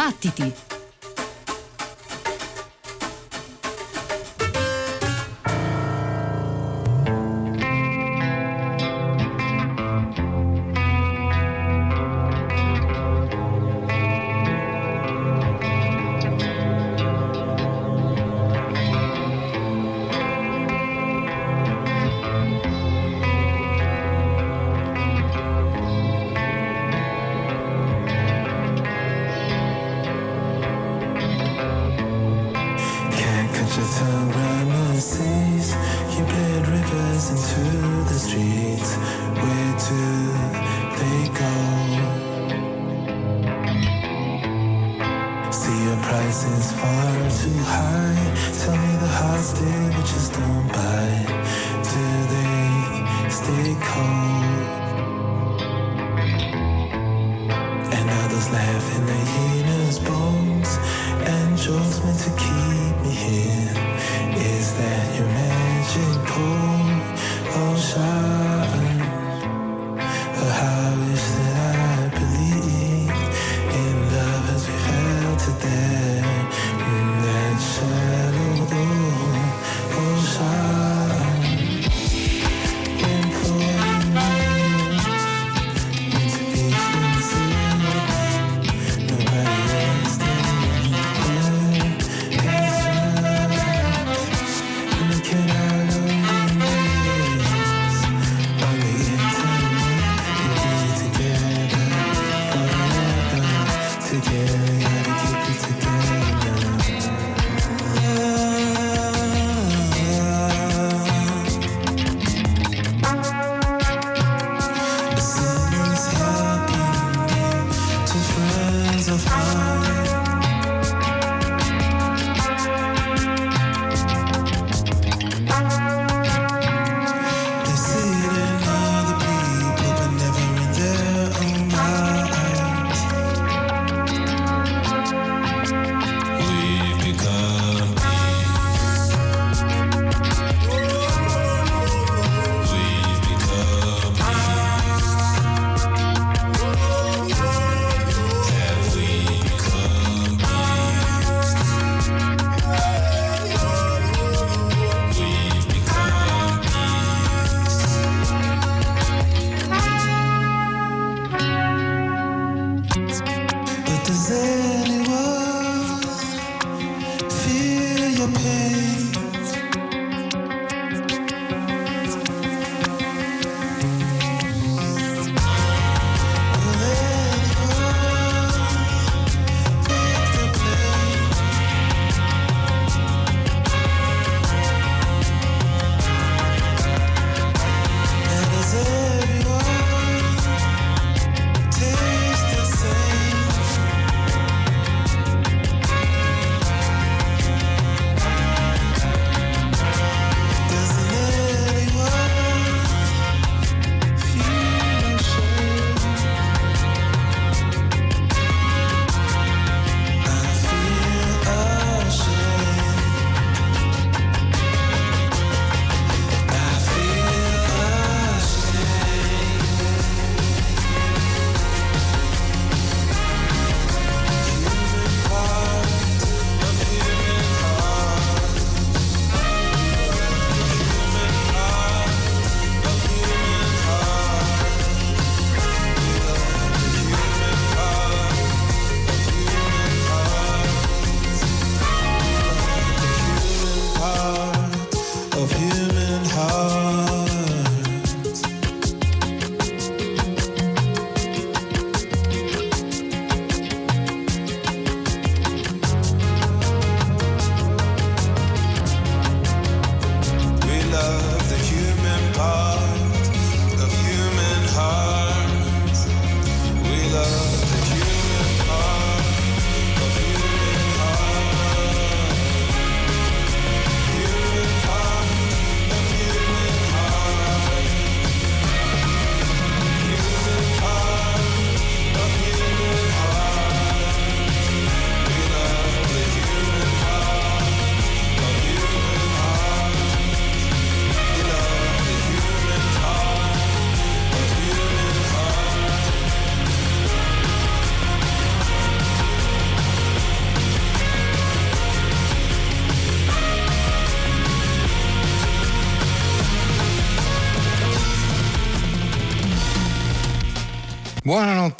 Battiti!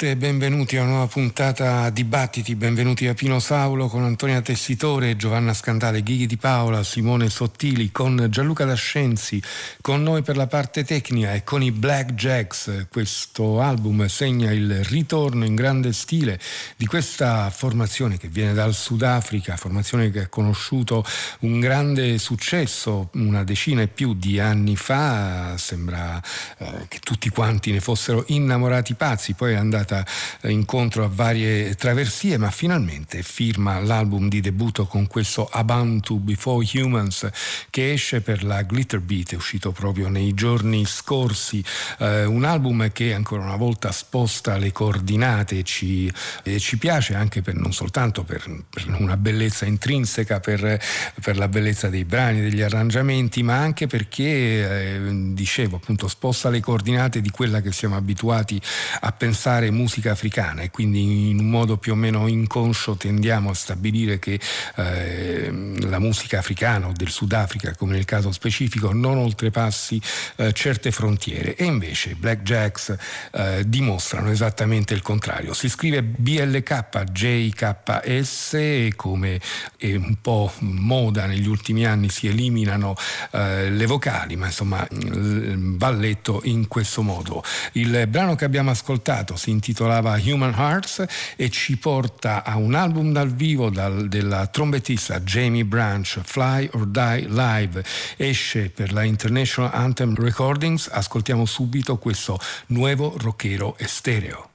Buonanotte e benvenuti a una nuova puntata Dibattiti, benvenuti a Pino Saulo con Antonia Tessitore, Giovanna Scandale, Ghighi di Paola, Simone Sottili, con Gianluca Dascenzi, con noi per la parte tecnica e con i Black Jacks. Questo album segna il ritorno in grande stile di questa formazione che viene dal Sudafrica, formazione che ha conosciuto un grande successo una decina e più di anni fa, sembra eh, che tutti quanti ne fossero innamorati pazzi poi è andata eh, incontro a varie traversie, ma finalmente firma l'album di debutto con questo Abantu Before Humans che esce per la Glitter Beat, è uscito proprio nei giorni scorsi, eh, un album che ancora una volta sposta le coordinate, ci, eh, ci piace anche per, non soltanto per, per una bellezza intrinseca, per, per, la bellezza dei brani, degli arrangiamenti, ma anche perché, eh, dicevo appunto, sposta le coordinate di quella che siamo abituati a pensare musica africana. E quindi in un modo più o meno inconscio tendiamo a stabilire che eh, la musica africana o del Sudafrica, come nel caso specifico, non oltrepassi eh, certe frontiere e invece Black Jacks eh, dimostrano esattamente il contrario. Si scrive BLKJKS e come è un po' moda negli ultimi anni si eliminano eh, le vocali, ma insomma va letto in questo modo. Il brano che abbiamo ascoltato si intitolava Human Hearts e ci porta a un album dal vivo dal, della trombettista Jamie Branch, Fly or Die Live. Esce per la International Anthem Recordings. Ascoltiamo subito questo nuovo rockero estereo.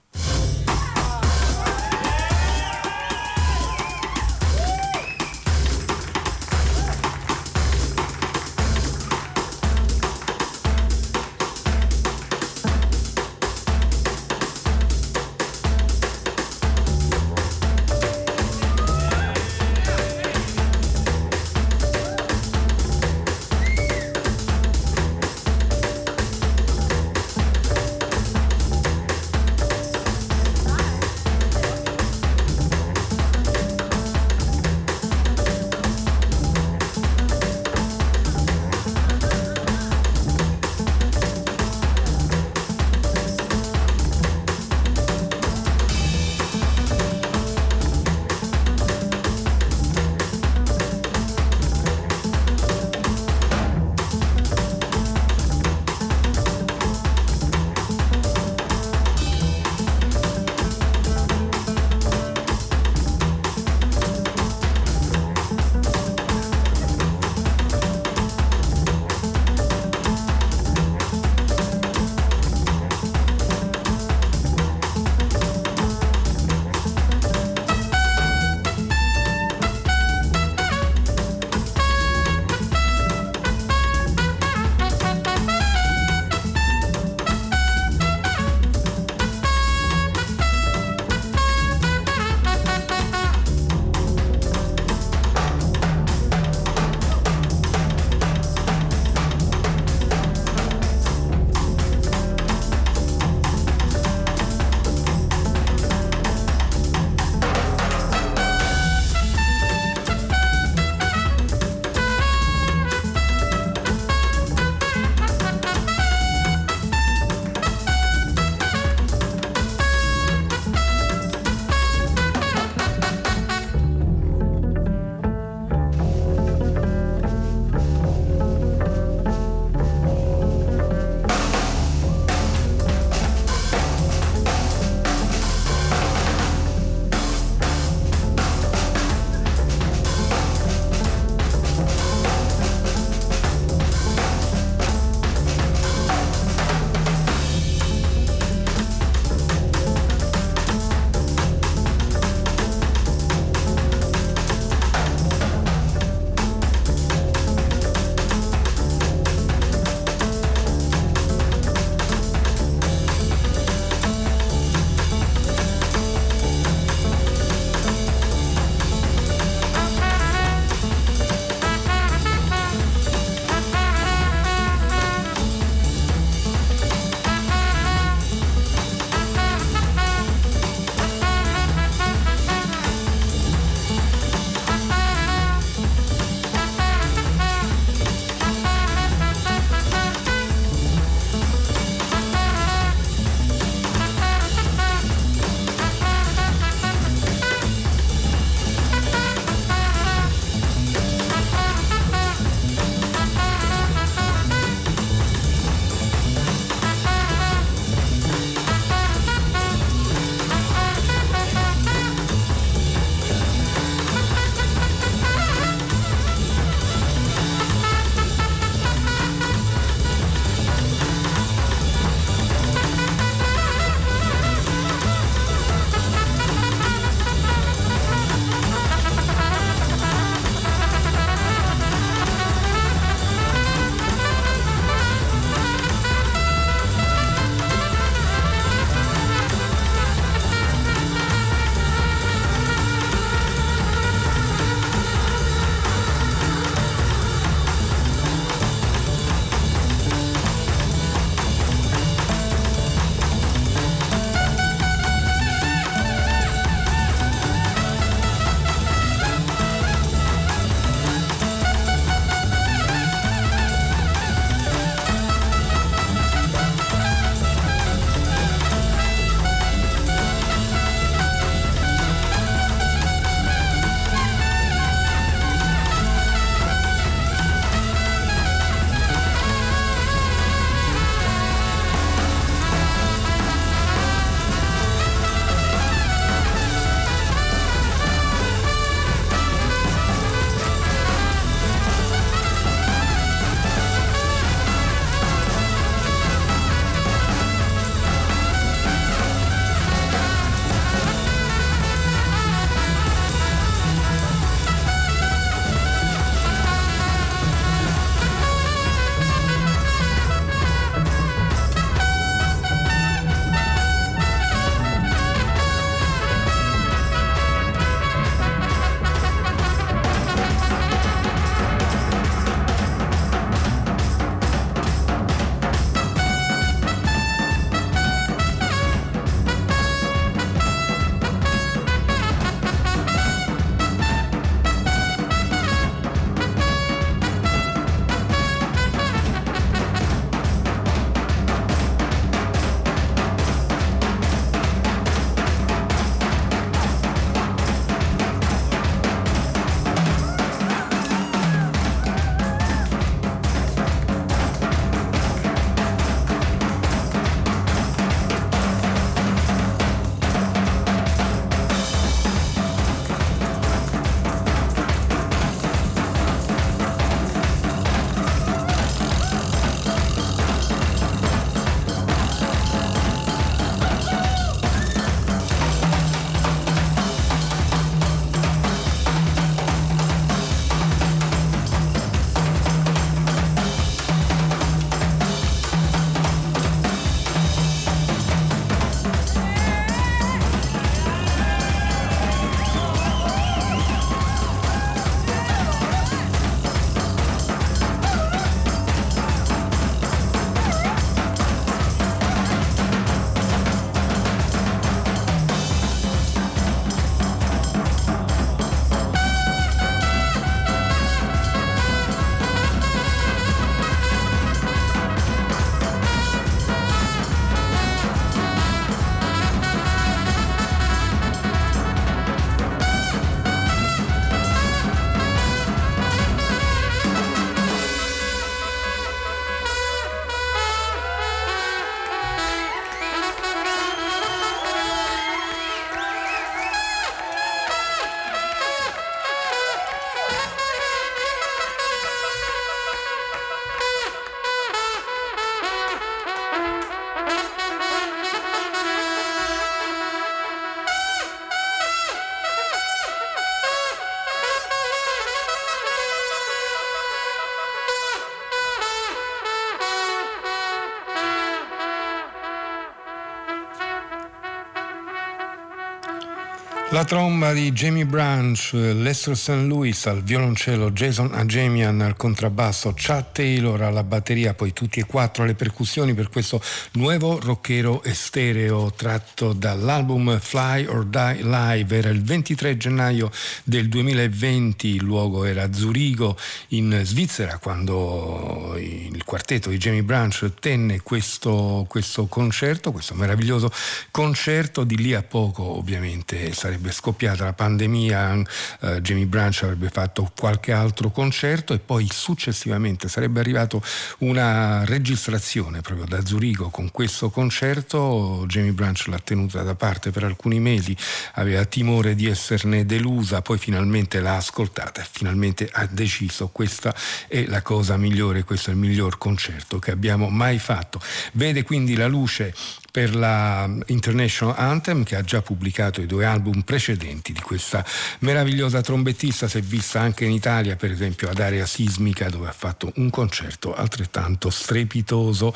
La tromba di Jamie Branch, Lester St. Louis al violoncello, Jason Agemian al contrabbasso, Chad Taylor alla batteria, poi tutti e quattro alle percussioni per questo nuovo rockero estereo tratto dall'album Fly or Die Live. Era il 23 gennaio del 2020, il luogo era Zurigo in Svizzera quando il quartetto di Jamie Branch tenne questo, questo concerto, questo meraviglioso concerto. Di lì a poco ovviamente sarebbe sarebbe scoppiata la pandemia, eh, Jamie Branch avrebbe fatto qualche altro concerto e poi successivamente sarebbe arrivato una registrazione proprio da Zurigo con questo concerto. Jamie Branch l'ha tenuta da parte per alcuni mesi, aveva timore di esserne delusa, poi finalmente l'ha ascoltata e finalmente ha deciso questa è la cosa migliore, questo è il miglior concerto che abbiamo mai fatto. Vede quindi la luce per la International Anthem che ha già pubblicato i due album precedenti di questa meravigliosa trombettista, si è vista anche in Italia per esempio ad Area Sismica dove ha fatto un concerto altrettanto strepitoso.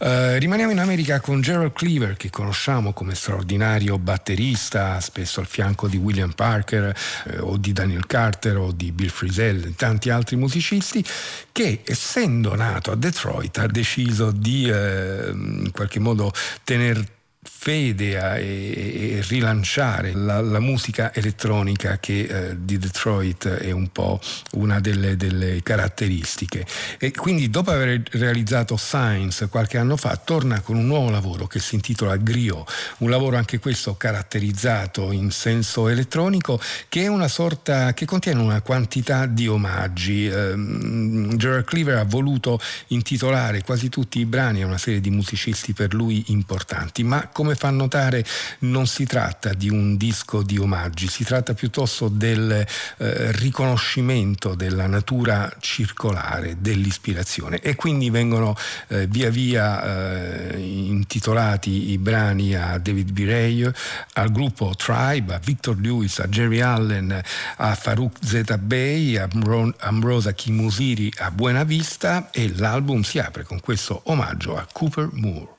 Eh, rimaniamo in America con Gerald Cleaver che conosciamo come straordinario batterista, spesso al fianco di William Parker eh, o di Daniel Carter o di Bill Frisell e tanti altri musicisti che essendo nato a Detroit ha deciso di eh, in qualche modo tenere tener fede a, e, e, rilanciare la, la, musica elettronica che eh, di Detroit è un po' una delle, delle, caratteristiche. E quindi dopo aver realizzato Science qualche anno fa torna con un nuovo lavoro che si intitola Griot, un lavoro anche questo caratterizzato in senso elettronico che è una sorta che contiene una quantità di omaggi. Eh, Gerard Cleaver ha voluto intitolare quasi tutti i brani a una serie di musicisti per lui importanti, ma come fa notare non si tratta di un disco di omaggi, si tratta piuttosto del eh, riconoscimento della natura circolare dell'ispirazione e quindi vengono eh, via via eh, intitolati i brani a David Birey, al gruppo Tribe, a Victor Lewis, a Jerry Allen, a Farouk Zetabey, a Ambrosa Kimusiri, a Buena Vista e l'album si apre con questo omaggio a Cooper Moore.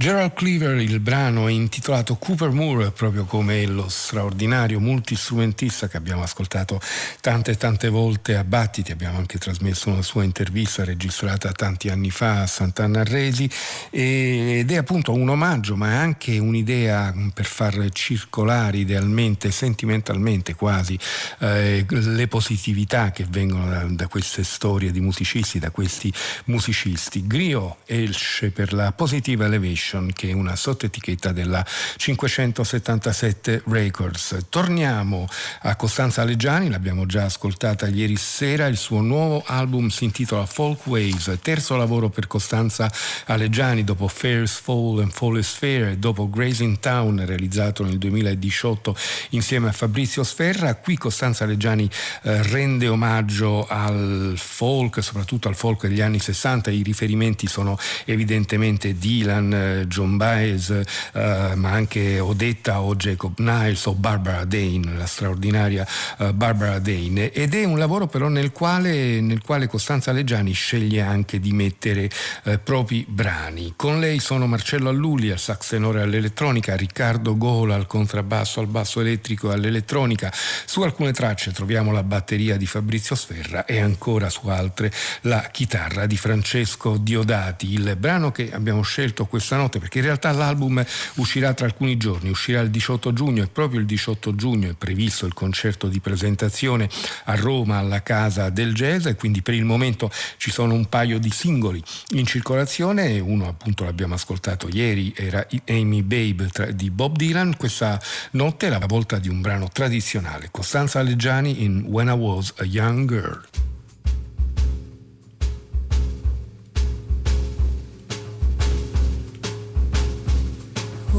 Gerald Cleaver, il brano è intitolato Cooper Moore, proprio come lo straordinario multistrumentista che abbiamo ascoltato tante tante volte a Battiti, abbiamo anche trasmesso una sua intervista registrata tanti anni fa a Sant'Anna Resi. Ed è appunto un omaggio ma è anche un'idea per far circolare idealmente, sentimentalmente quasi, eh, le positività che vengono da, da, queste storie di musicisti, da questi musicisti. Grio esce per la Positive Elevation Edition, che è una sottoetichetta della 577 Records. Torniamo a Costanza Leggiani, l'abbiamo già ascoltata ieri sera, il suo nuovo album si intitola Folk Waves, terzo lavoro per Costanza Alleggiani dopo Fair's Fall and Fall is Fair dopo Grazing Town realizzato nel 2018 insieme a Fabrizio Sferra. Qui Costanza Leggiani eh, rende omaggio al folk, soprattutto al folk degli anni 60, i riferimenti sono evidentemente Dylan, eh, John Baez, eh, ma anche Odetta o Jacob Niles o Barbara Dane, la straordinaria eh, Barbara Dane. Ed è un lavoro però nel quale, nel quale Costanza Leggiani sceglie anche di mettere eh, propri brani. Con lei sono Marcello Alluli al sax tenore all'elettronica, Riccardo Gola al contrabbasso, al basso elettrico e all'elettronica. Su alcune tracce troviamo la batteria di Fabrizio Sferra e ancora su altre la chitarra di Francesco Diodati. Il brano che abbiamo scelto questa notte perché in realtà l'album uscirà tra alcuni giorni, uscirà il 18 giugno e proprio il 18 giugno è previsto il concerto di presentazione a Roma alla Casa del Jazz e quindi per il momento ci sono un paio di singoli in circolazione, uno appunto l'abbiamo ascoltato ieri, era Amy Babe di Bob Dylan, questa notte è la volta di un brano tradizionale, Costanza Leggiani in When I Was a Young Girl.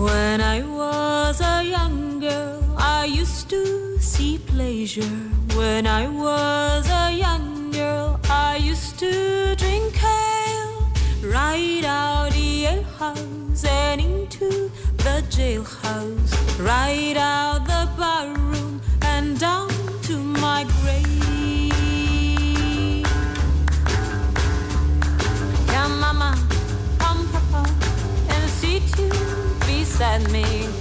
When I was a young girl, I used to see pleasure. When I was a young girl, I used to drink ale right out the alehouse and into the jailhouse, right out the barroom and down to my grave. inside me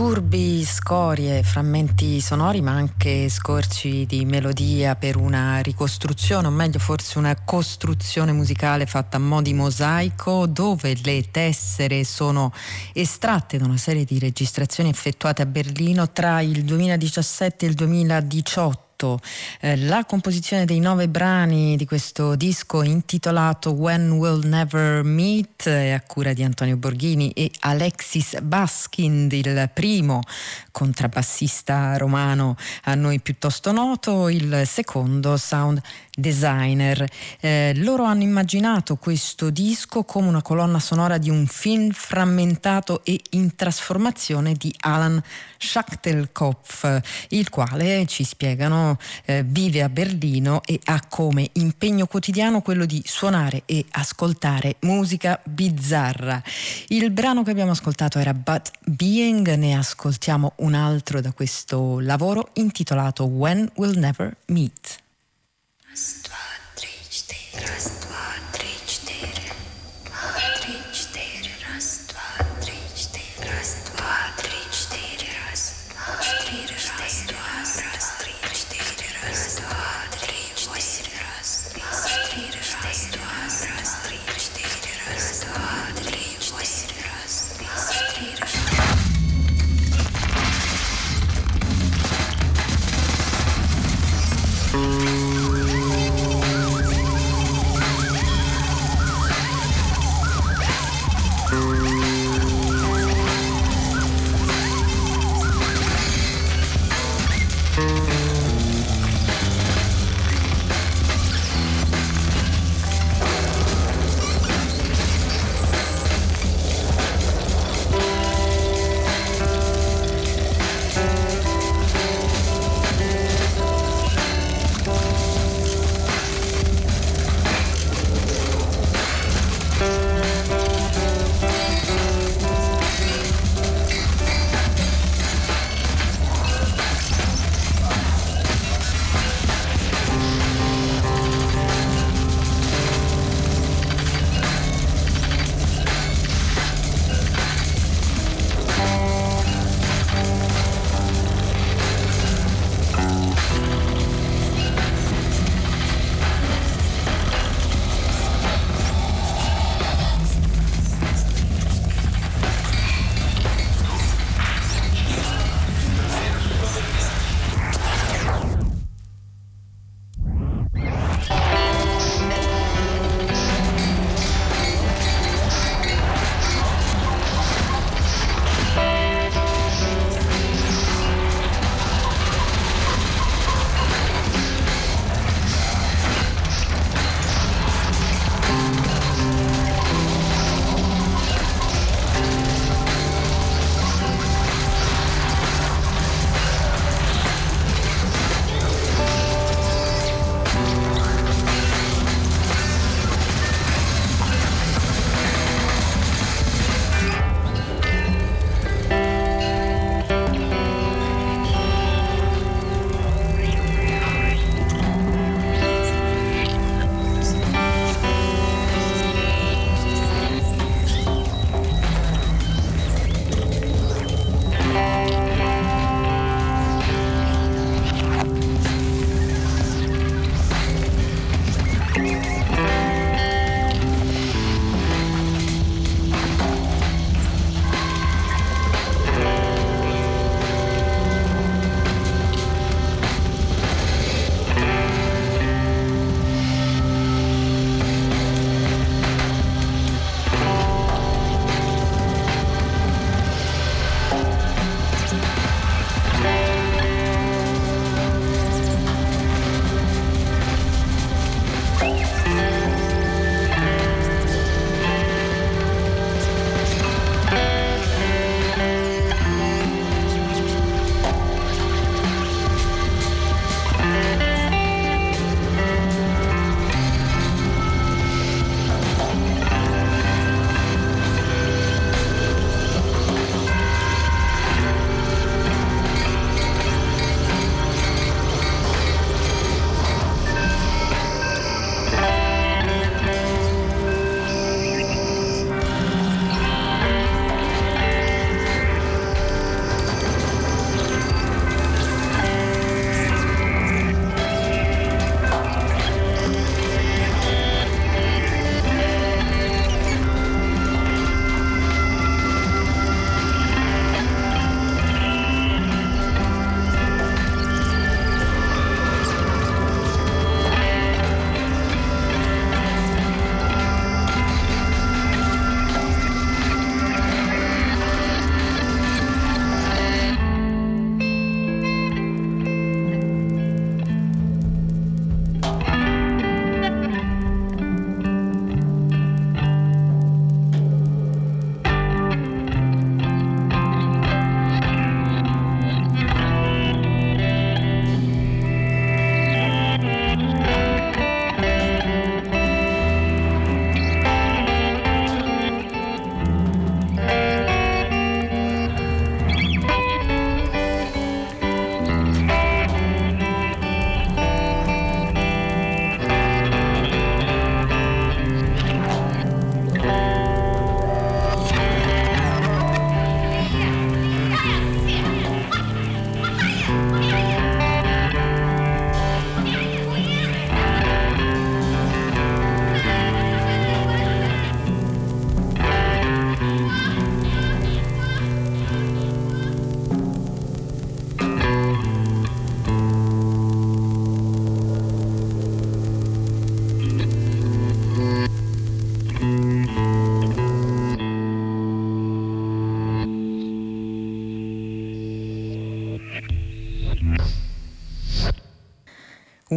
Disturbi, scorie, frammenti sonori, ma anche scorci di melodia per una ricostruzione, o meglio forse una costruzione musicale fatta a mo' di mosaico, dove le tessere sono estratte da una serie di registrazioni effettuate a Berlino tra il 2017 e il 2018 eh, la composizione dei nove brani di questo disco intitolato When We'll Never Meet è a cura di Antonio Borghini e Alexis Baskind, il primo contrabbassista romano a noi piuttosto noto, il secondo sound designer. Eh, loro hanno immaginato questo disco come una colonna sonora di un film frammentato e in trasformazione di Alan Schachtelkopf, il quale ci spiegano eh, vive a Berlino e ha come impegno quotidiano quello di suonare e ascoltare musica bizzarra. Il brano che abbiamo ascoltato era But Being, ne ascoltiamo un altro da questo lavoro intitolato When We'll Never Meet. Раз, два, три, четыре. Раз, два,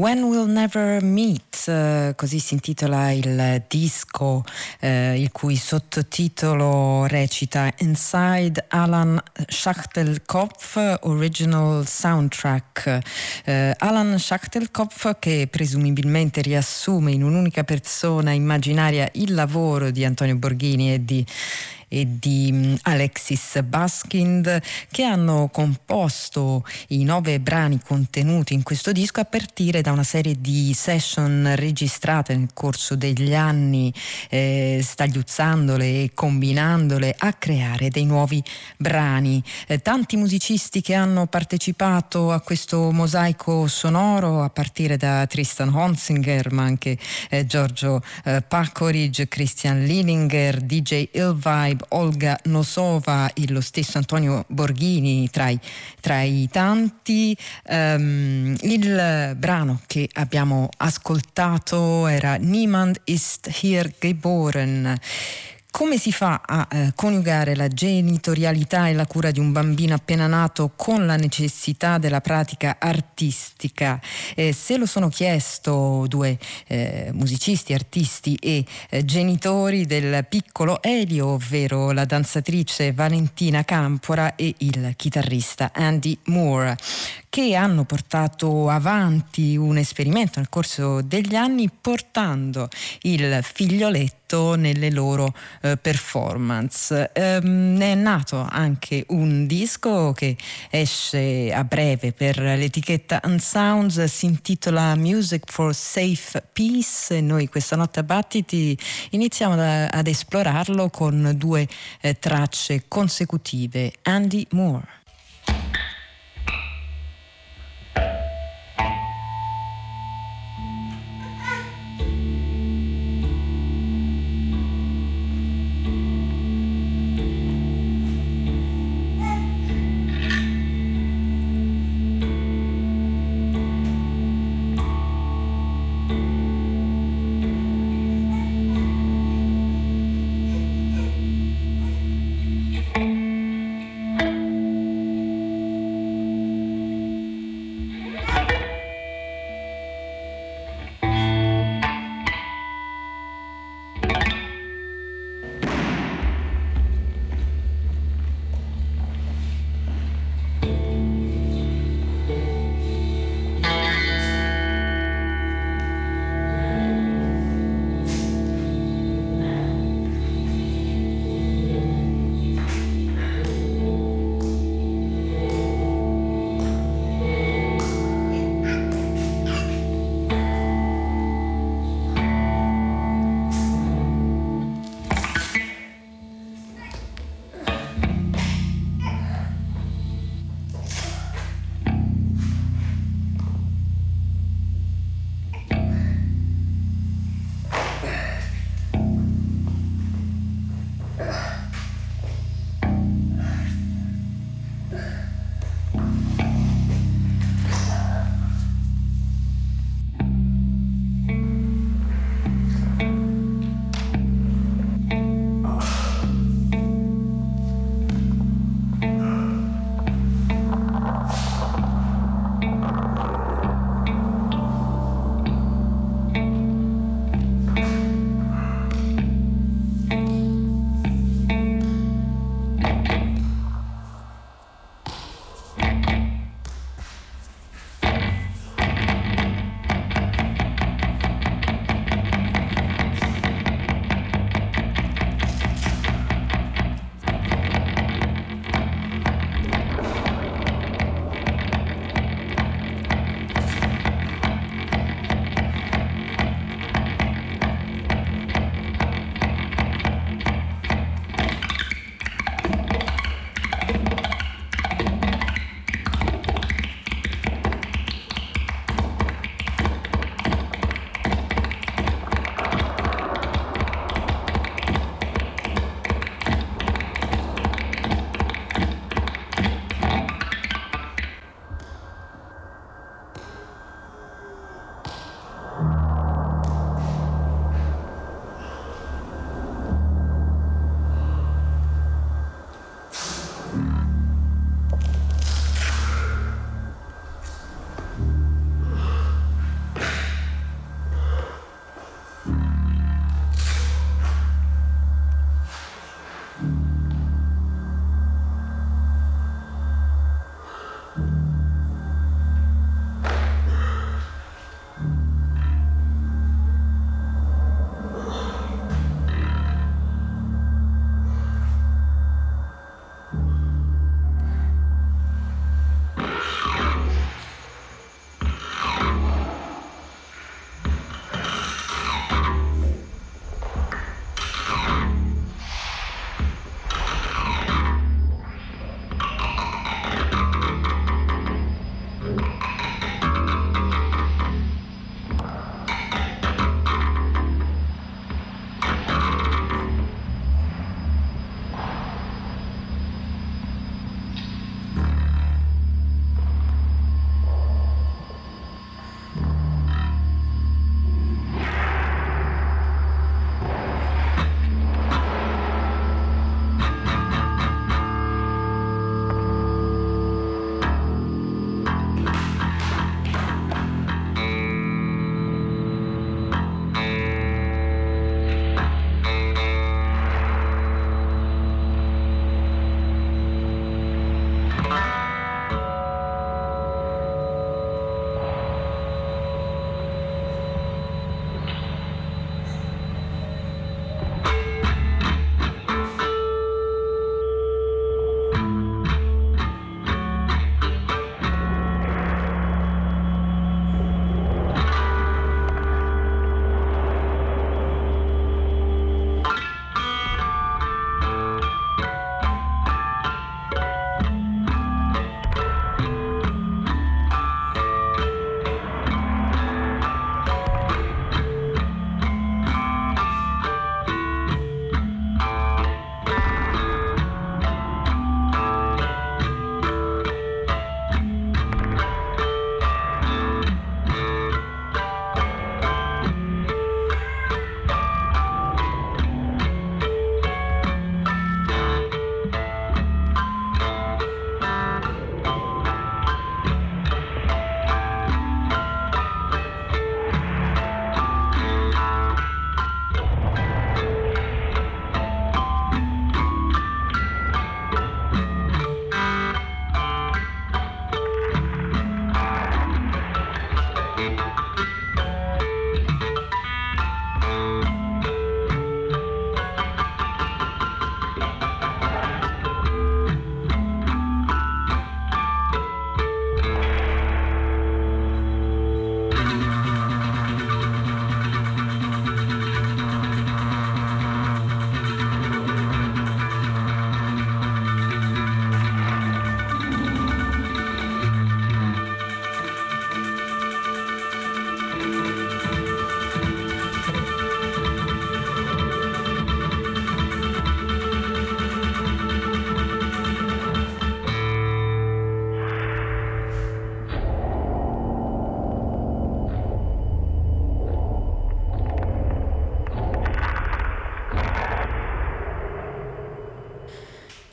When We'll Never Meet, eh, così si intitola il disco, eh, il cui sottotitolo recita Inside Alan Schachtelkopf Original Soundtrack. Eh, Alan Schachtelkopf che presumibilmente riassume in un'unica persona immaginaria il lavoro di Antonio Borghini e di e di mm, Alexis Baskind che hanno composto i nove brani contenuti in questo disco a partire da una serie di session registrate nel corso degli anni eh, stagliuzzandole e combinandole a creare dei nuovi brani. Eh, tanti musicisti che hanno partecipato a questo mosaico sonoro a partire da Tristan Honsinger ma anche eh, Giorgio eh, Pacoridge, Christian Lillinger, DJ Ilvibe Olga Nosova e lo stesso Antonio Borghini tra i, tra i tanti. Um, il brano che abbiamo ascoltato era Niemand ist hier geboren. Come si fa a eh, coniugare la genitorialità e la cura di un bambino appena nato con la necessità della pratica artistica? Eh, se lo sono chiesto due eh, musicisti, artisti e eh, genitori del piccolo Elio, ovvero la danzatrice Valentina Campora e il chitarrista Andy Moore che hanno portato avanti un esperimento nel corso degli anni portando il figlioletto nelle loro eh, performance. Ehm, è nato anche un disco che esce a breve per l'etichetta Unsounds, si intitola Music for Safe Peace noi questa notte a Battiti iniziamo da, ad esplorarlo con due eh, tracce consecutive. Andy Moore.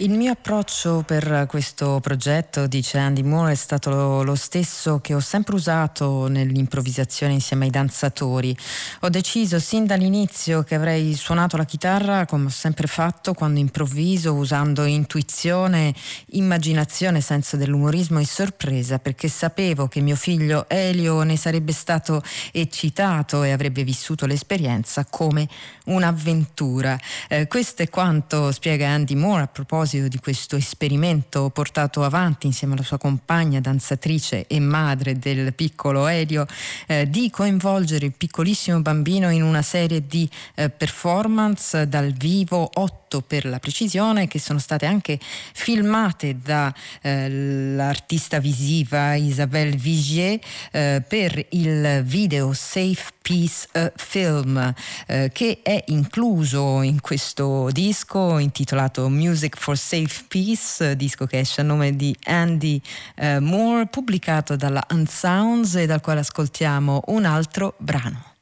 Il mio approccio per questo progetto, dice Andy Moore, è stato lo, stesso che ho sempre usato nell'improvvisazione insieme ai danzatori. Ho deciso sin dall'inizio che avrei suonato la chitarra come ho sempre fatto quando improvviso, usando intuizione, immaginazione, senso dell'umorismo e sorpresa, perché sapevo che mio figlio Elio ne sarebbe stato eccitato e avrebbe vissuto l'esperienza come un'avventura. Eh, questo è quanto spiega Andy Moore a proposito proposito di questo esperimento portato avanti insieme alla sua compagna, danzatrice e madre del piccolo Elio, eh, di coinvolgere il piccolissimo bambino in una serie di eh, performance dal vivo, otto per la precisione, che sono state anche filmate dall'artista eh, visiva Isabelle Vigier eh, per il video Safe Peace uh, Film uh, che è incluso in questo disco intitolato Music for Safe Peace, disco che esce a nome di Andy uh, Moore, pubblicato dalla Unsounds e dal quale ascoltiamo un altro brano.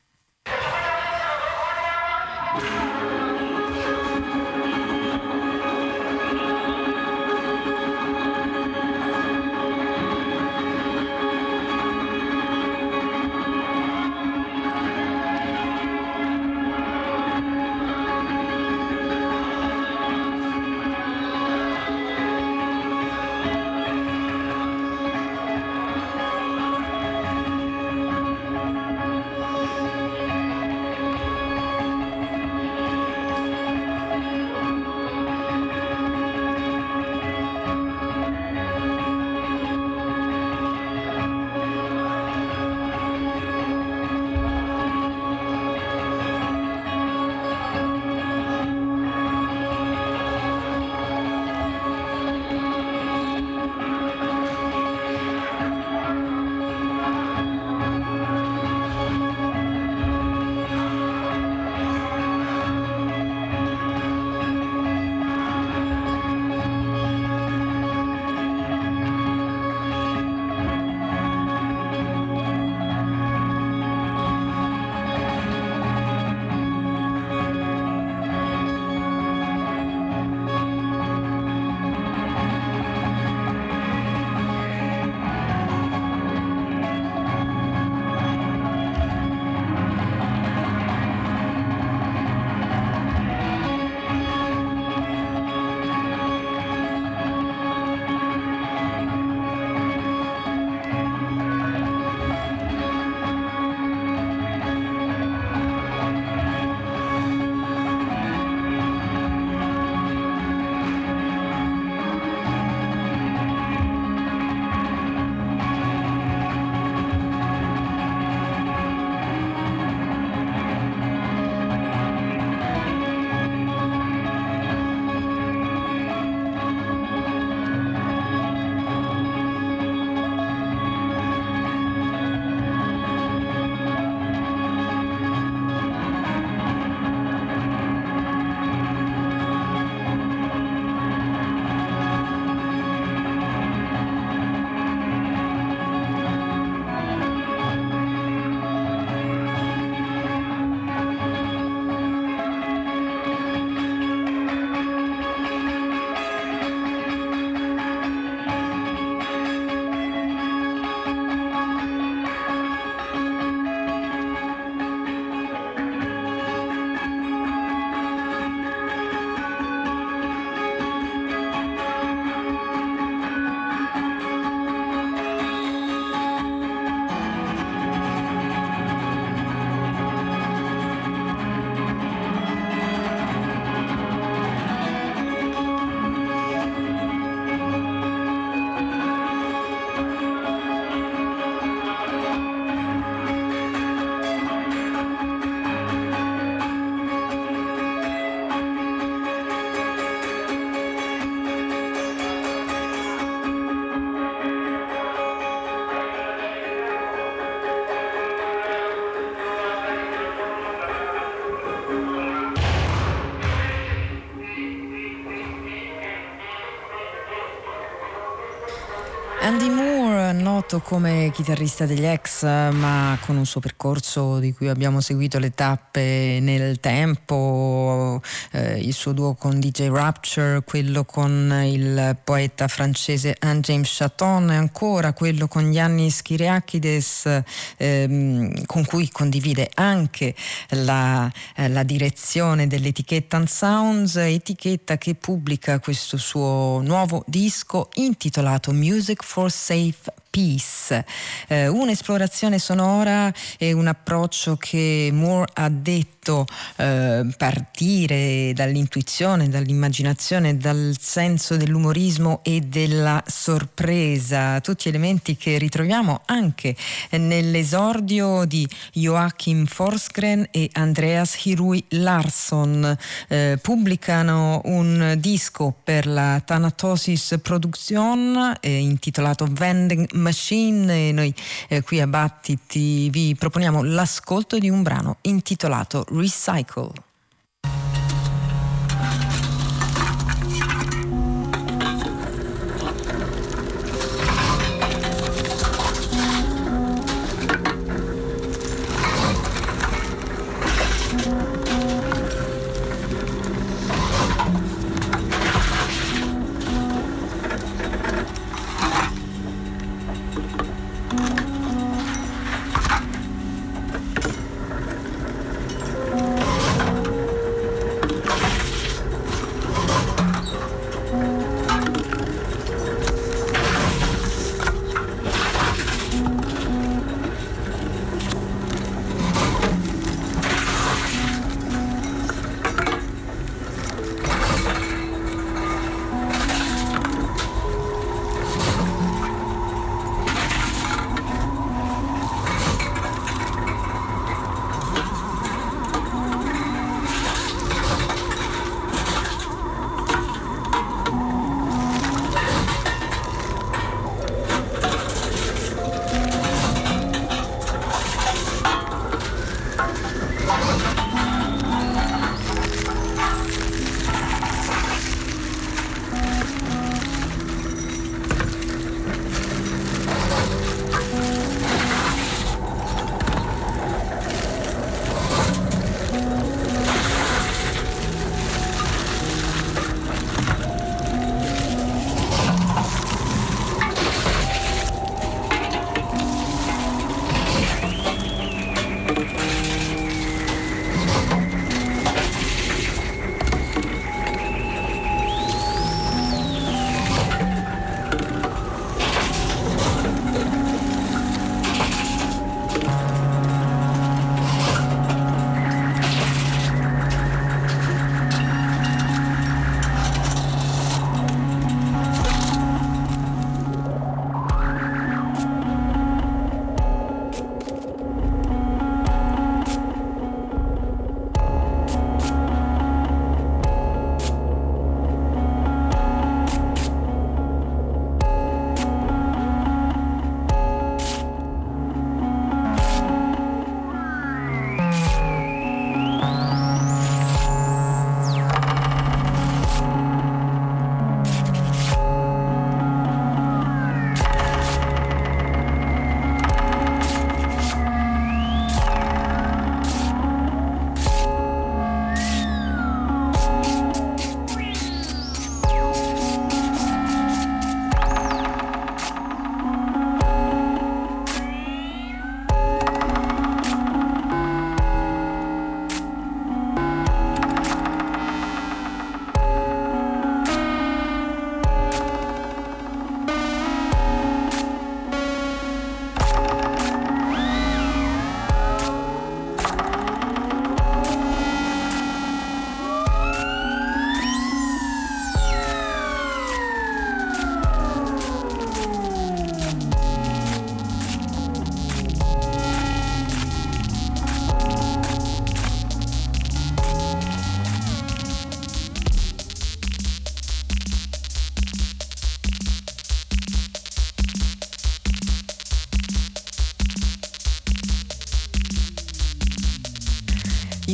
Noto come chitarrista degli ex, ma con un suo percorso di cui abbiamo seguito le tappe nel tempo, eh, il suo duo con DJ Rapture, quello con il poeta francese Anne James Chaton e ancora quello con Yannis Kyriakides, ehm, con cui condivide anche la, eh, la direzione dell'etichetta Sounds, etichetta che pubblica questo suo nuovo disco intitolato Music for Safe Peace, eh, un'esplorazione sonora e un approccio che Moore ha detto eh, partire dall'intuizione, dall'immaginazione, dal senso dell'umorismo e della sorpresa, tutti elementi che ritroviamo anche nell'esordio di Joachim Forsgren e Andreas Hirui Larsson. Eh, pubblicano un disco per la Thanatosis Production eh, intitolato Vending Machine e noi eh, qui a Battiti vi proponiamo l'ascolto di un brano intitolato Recycle.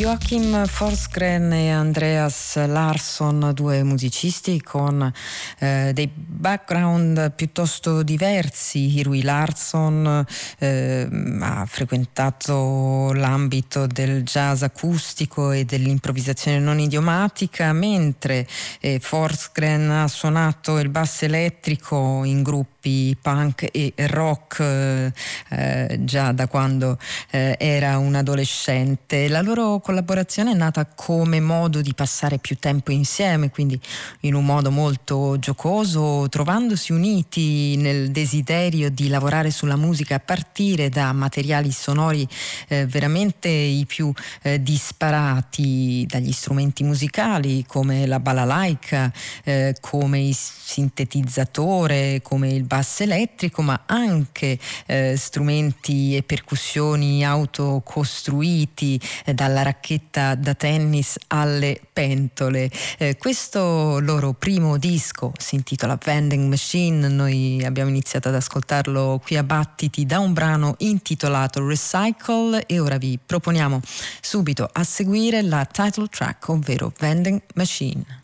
Joachim Forsgren e Andreas Larsson, due musicisti con eh, dei background piuttosto diversi. Rui Larsson eh, ha frequentato l'ambito del jazz acustico e dell'improvvisazione non idiomatica, mentre eh, Forsgren ha suonato il basso elettrico in gruppi punk e rock eh, già da quando eh, era un adolescente. La loro collaborazione è nata come modo di passare più tempo insieme, quindi in un modo molto giocoso, trovandosi uniti nel desiderio di lavorare sulla musica a partire da materiali sonori eh, veramente i più eh, disparati, dagli strumenti musicali come la balalaica, eh, come il sintetizzatore, come il basso elettrico, ma anche eh, strumenti e percussioni autocostruiti eh, dalla racchetta da tennis alle pentole. Eh, questo loro primo disco si intitola Vending Machine, noi abbiamo iniziato ad ascoltarlo qui a Battiti da un brano intitolato Recycle e ora vi proponiamo subito a seguire la title track, ovvero Vending Machine.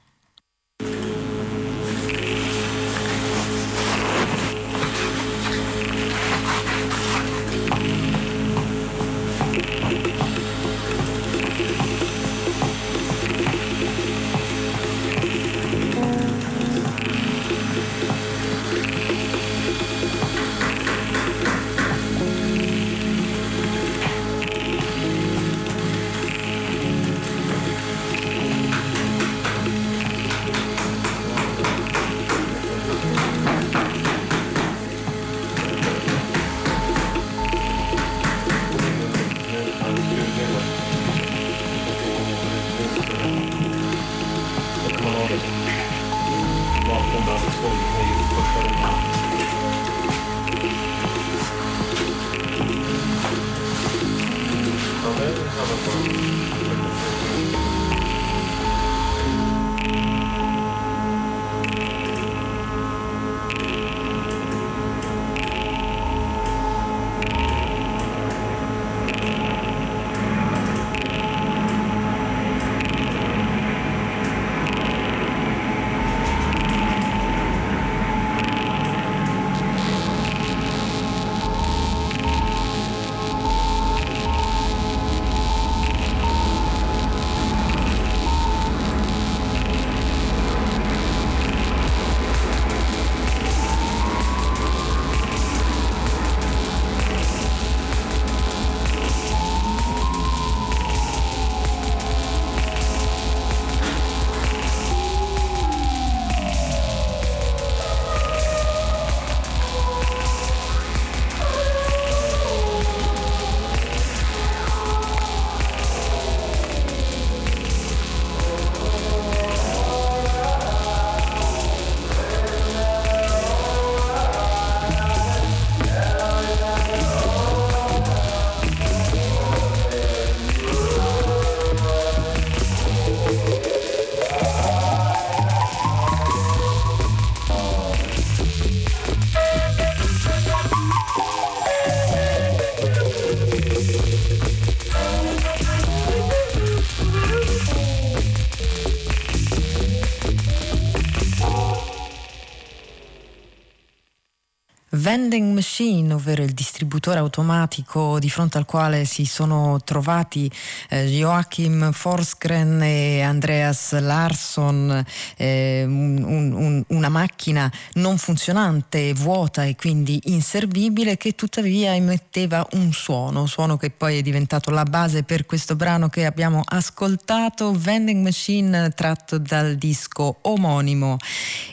Vending machine, ovvero il distributore automatico di fronte al quale si sono trovati eh, Joachim Forsgren e Andreas Larsson, eh, un, un, una macchina non funzionante, vuota e quindi inservibile che tuttavia emetteva un suono, suono che poi è diventato la base per questo brano che abbiamo ascoltato, Vending Machine tratto dal disco omonimo.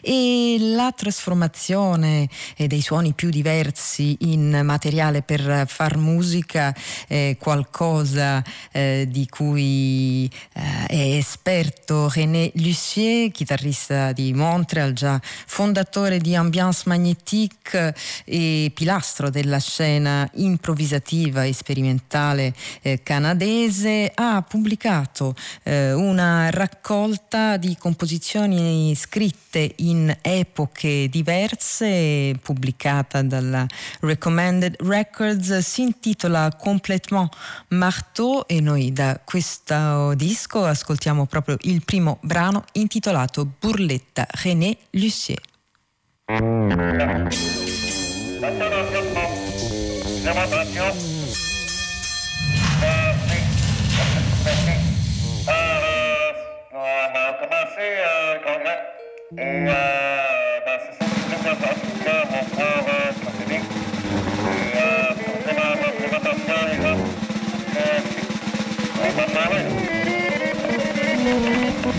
E la trasformazione dei suoni più più diversi in materiale per far musica, eh, qualcosa eh, di cui eh, è esperto René Lucier, chitarrista di Montreal, già fondatore di Ambiance Magnétique e pilastro della scena improvvisativa e sperimentale eh, canadese, ha pubblicato eh, una raccolta di composizioni scritte in epoche diverse, pubblicate tratta dalla Recommended Records, si intitola Complètement Marteau e noi da questo disco ascoltiamo proprio il primo brano intitolato Burletta René Lucier. Uh, Thank you.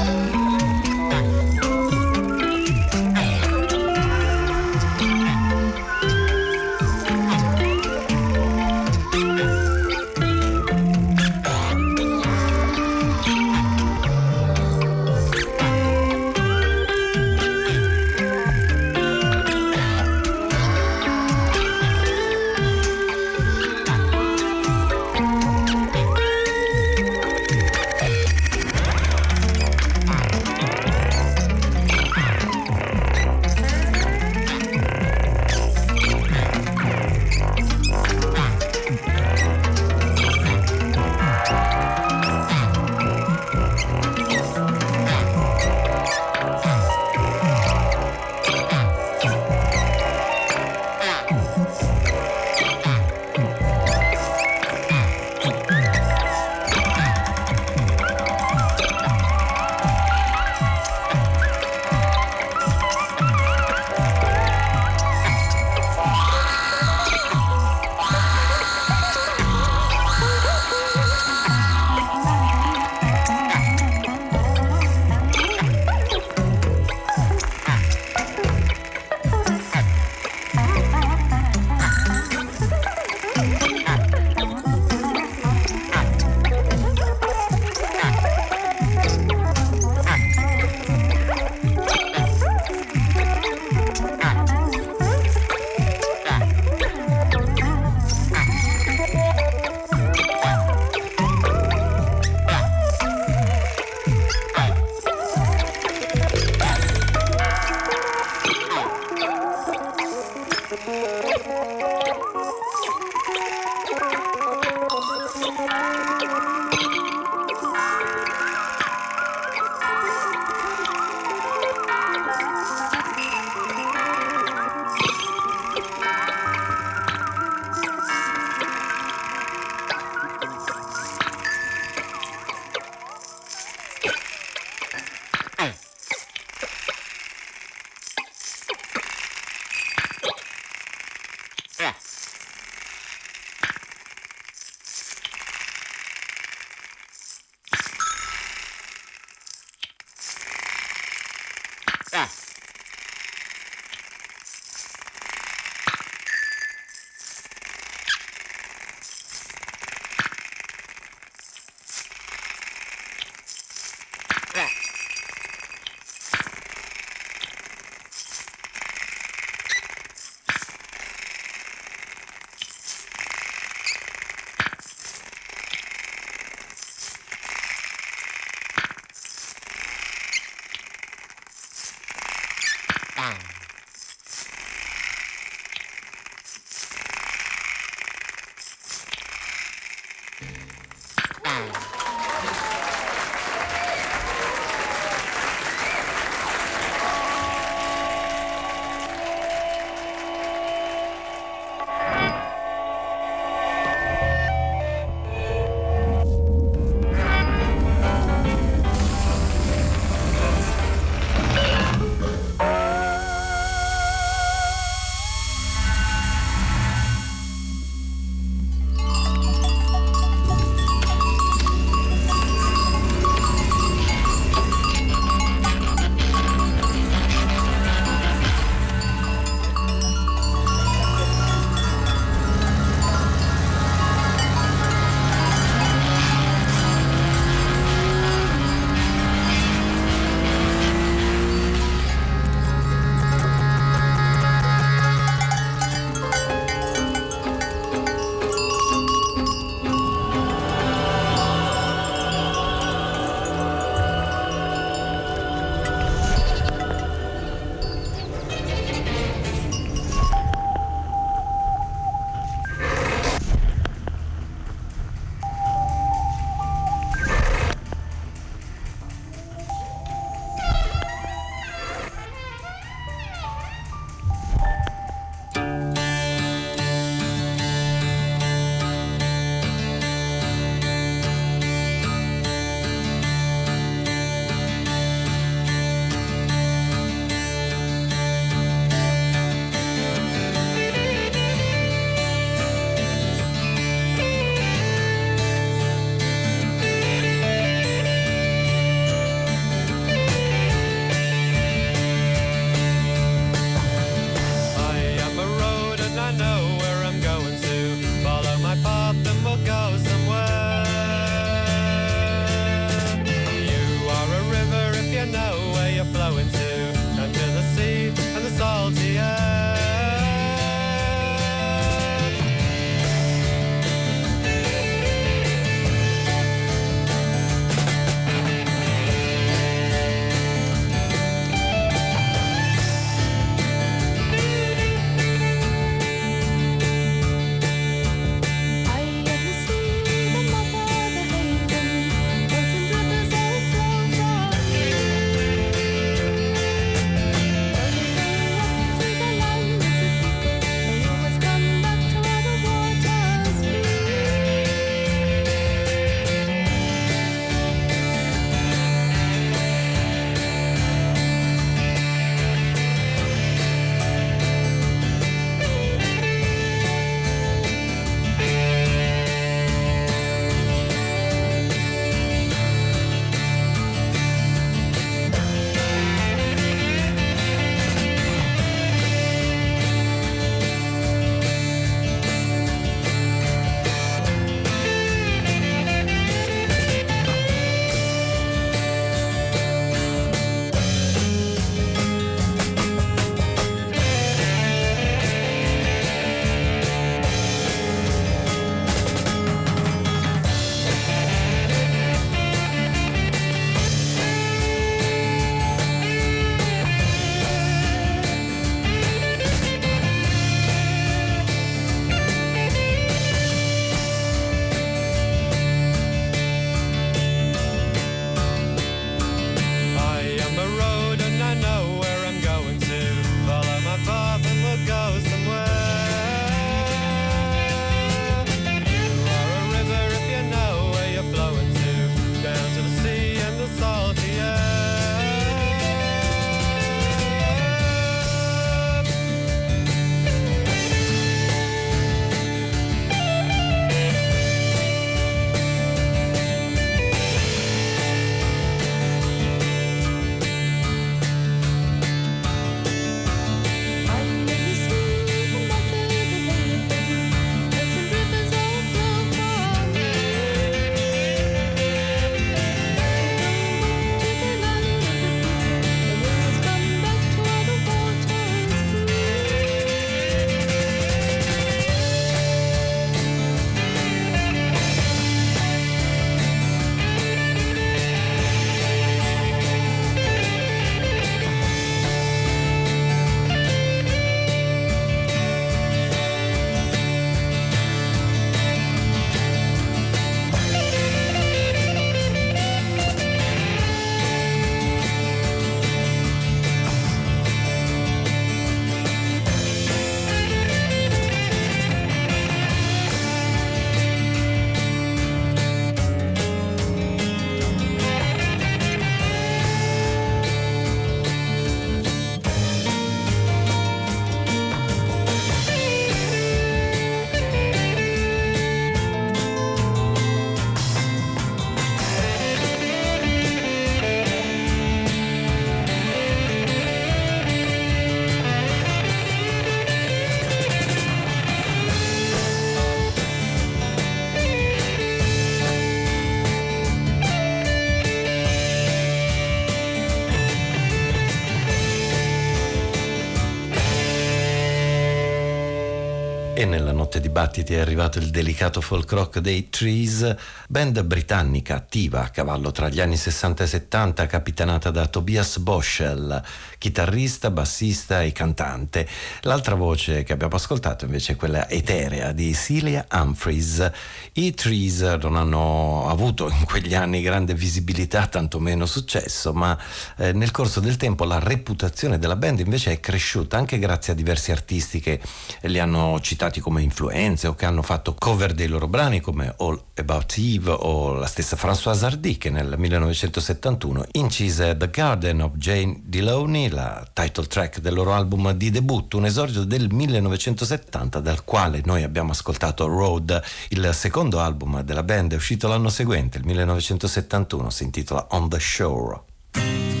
Notte dibattiti è arrivato il delicato folk rock dei Trees, band britannica attiva a cavallo tra gli anni 60 e 70, capitanata da Tobias Boschel, chitarrista, bassista e cantante. L'altra voce che abbiamo ascoltato invece è quella eterea di Celia Humphreys. I Trees non hanno avuto in quegli anni grande visibilità, tantomeno successo, ma eh, nel corso del tempo la reputazione della band invece è cresciuta anche grazie a diversi artisti che li hanno citati come influenze o che hanno fatto cover dei loro brani come All About Eve o la stessa Françoise Hardy che nel 1971 incise The Garden of Jane Deloney, la title track del loro album di debutto, un esordio del 1970 dal quale noi abbiamo ascoltato Road, il secondo album della band uscito l'anno seguente, il 1971, si intitola On the Shore.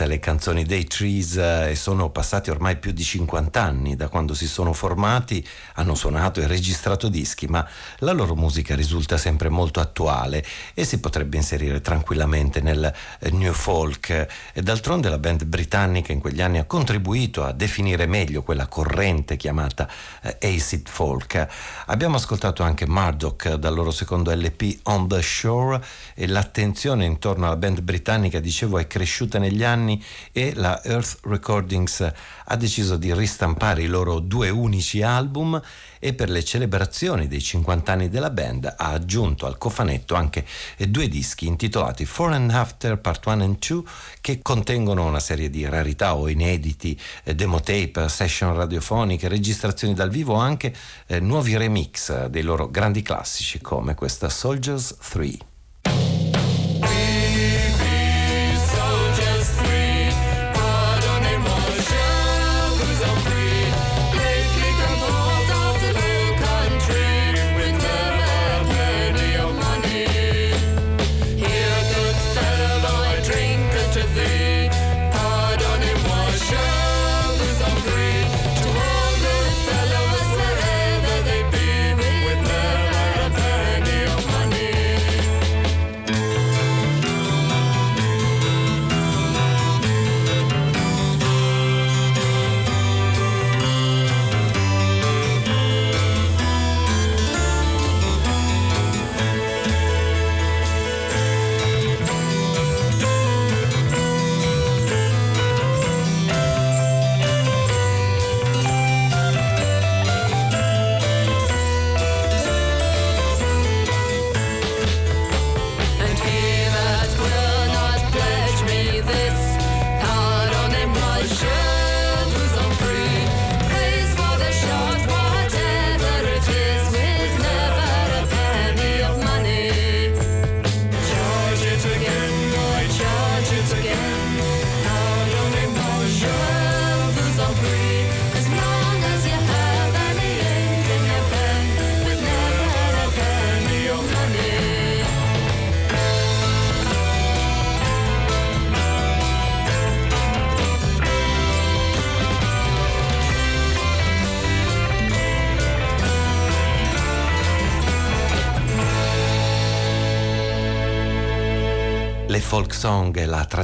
Bellezza le canzoni dei Trees e sono passati ormai più di 50 anni da quando si sono formati, hanno suonato e registrato dischi, ma la loro musica risulta sempre molto attuale e si potrebbe inserire tranquillamente nel eh, new folk e d'altronde la band britannica in quegli anni ha contribuito a definire meglio quella corrente chiamata eh, acid folk. Abbiamo ascoltato anche Murdoch dal loro secondo LP On the Shore e l'attenzione intorno alla band britannica dicevo è cresciuta negli anni e la Earth Recordings ha deciso di ristampare i loro due unici album e per le celebrazioni dei 50 anni della band ha aggiunto al cofanetto anche due dischi intitolati For and After Part 1 and 2 che contengono una serie di rarità o inediti, eh, demo tape, session radiofoniche, registrazioni dal vivo anche eh, nuovi remix dei loro grandi classici come questa Soldiers 3.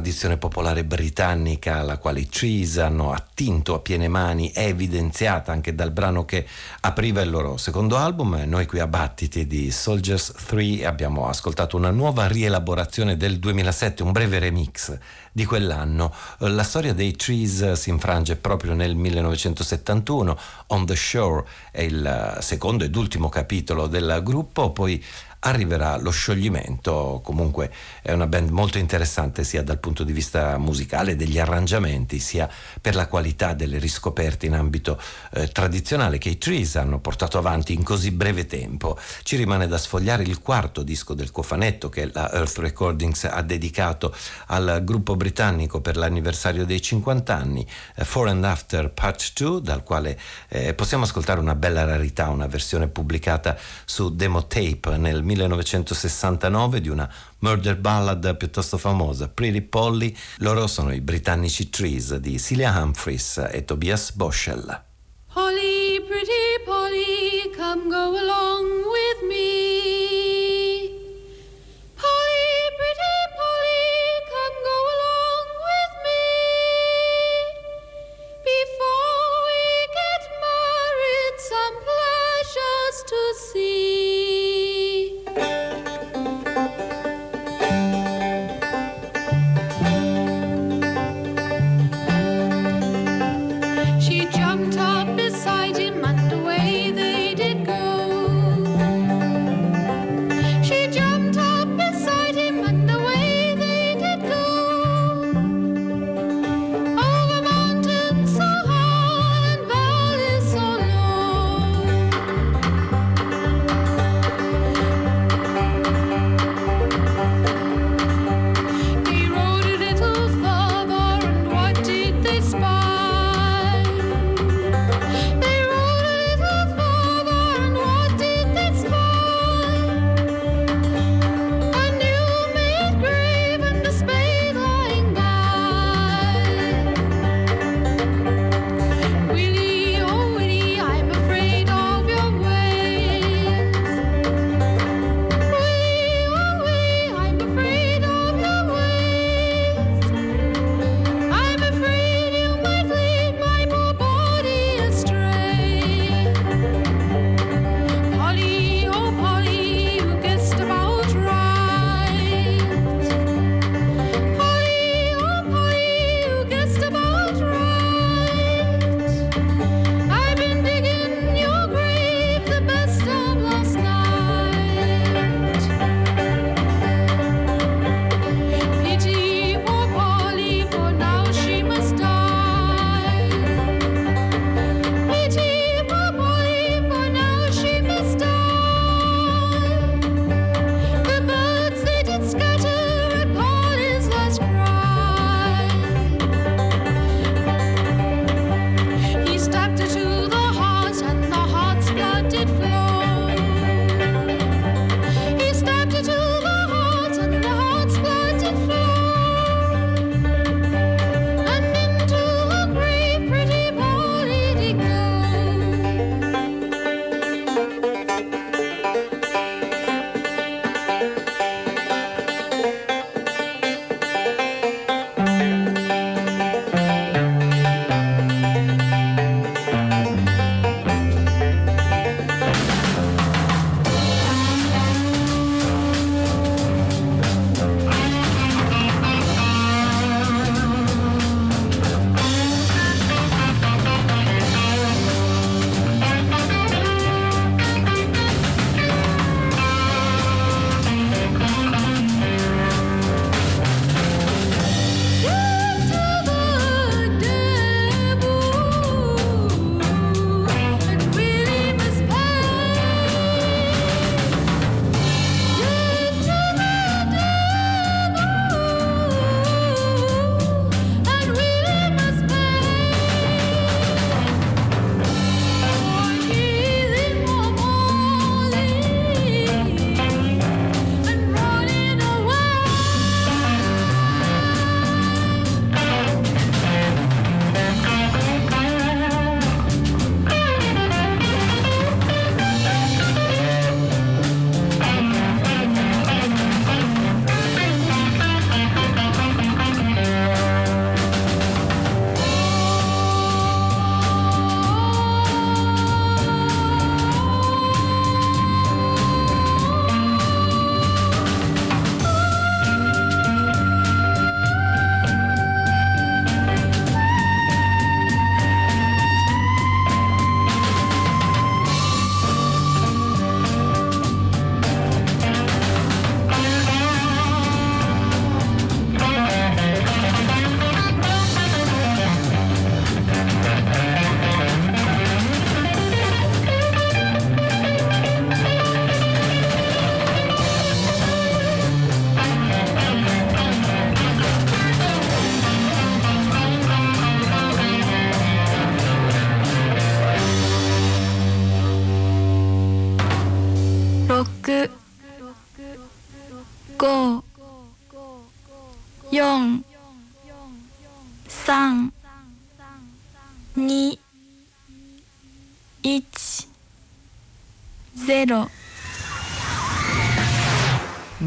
Tradizione popolare britannica alla quale Trees hanno attinto a piene mani, è evidenziata anche dal brano che apriva il loro secondo album. Noi qui a Battiti di Soldiers 3 abbiamo ascoltato una nuova rielaborazione del 2007, un breve remix di quell'anno. La storia dei Trees si infrange proprio nel 1971, On the Shore è il secondo ed ultimo capitolo del gruppo, poi arriverà lo scioglimento, comunque è una band molto interessante sia dal punto di vista musicale, degli arrangiamenti, sia per la qualità delle riscoperte in ambito eh, tradizionale che i Trees hanno portato avanti in così breve tempo. Ci rimane da sfogliare il quarto disco del cofanetto che la Earth Recordings ha dedicato al gruppo britannico per l'anniversario dei 50 anni, eh, For and After Part 2, dal quale eh, possiamo ascoltare una bella rarità, una versione pubblicata su Demo Tape nel 1969 di una murder ballad piuttosto famosa, Pretty Polly. Loro sono i britannici Trees di Celia Humphries e Tobias Boschel. Polly, pretty Polly, come go along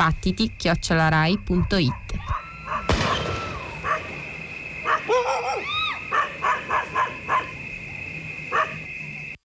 0 battiti chiocciolarai.it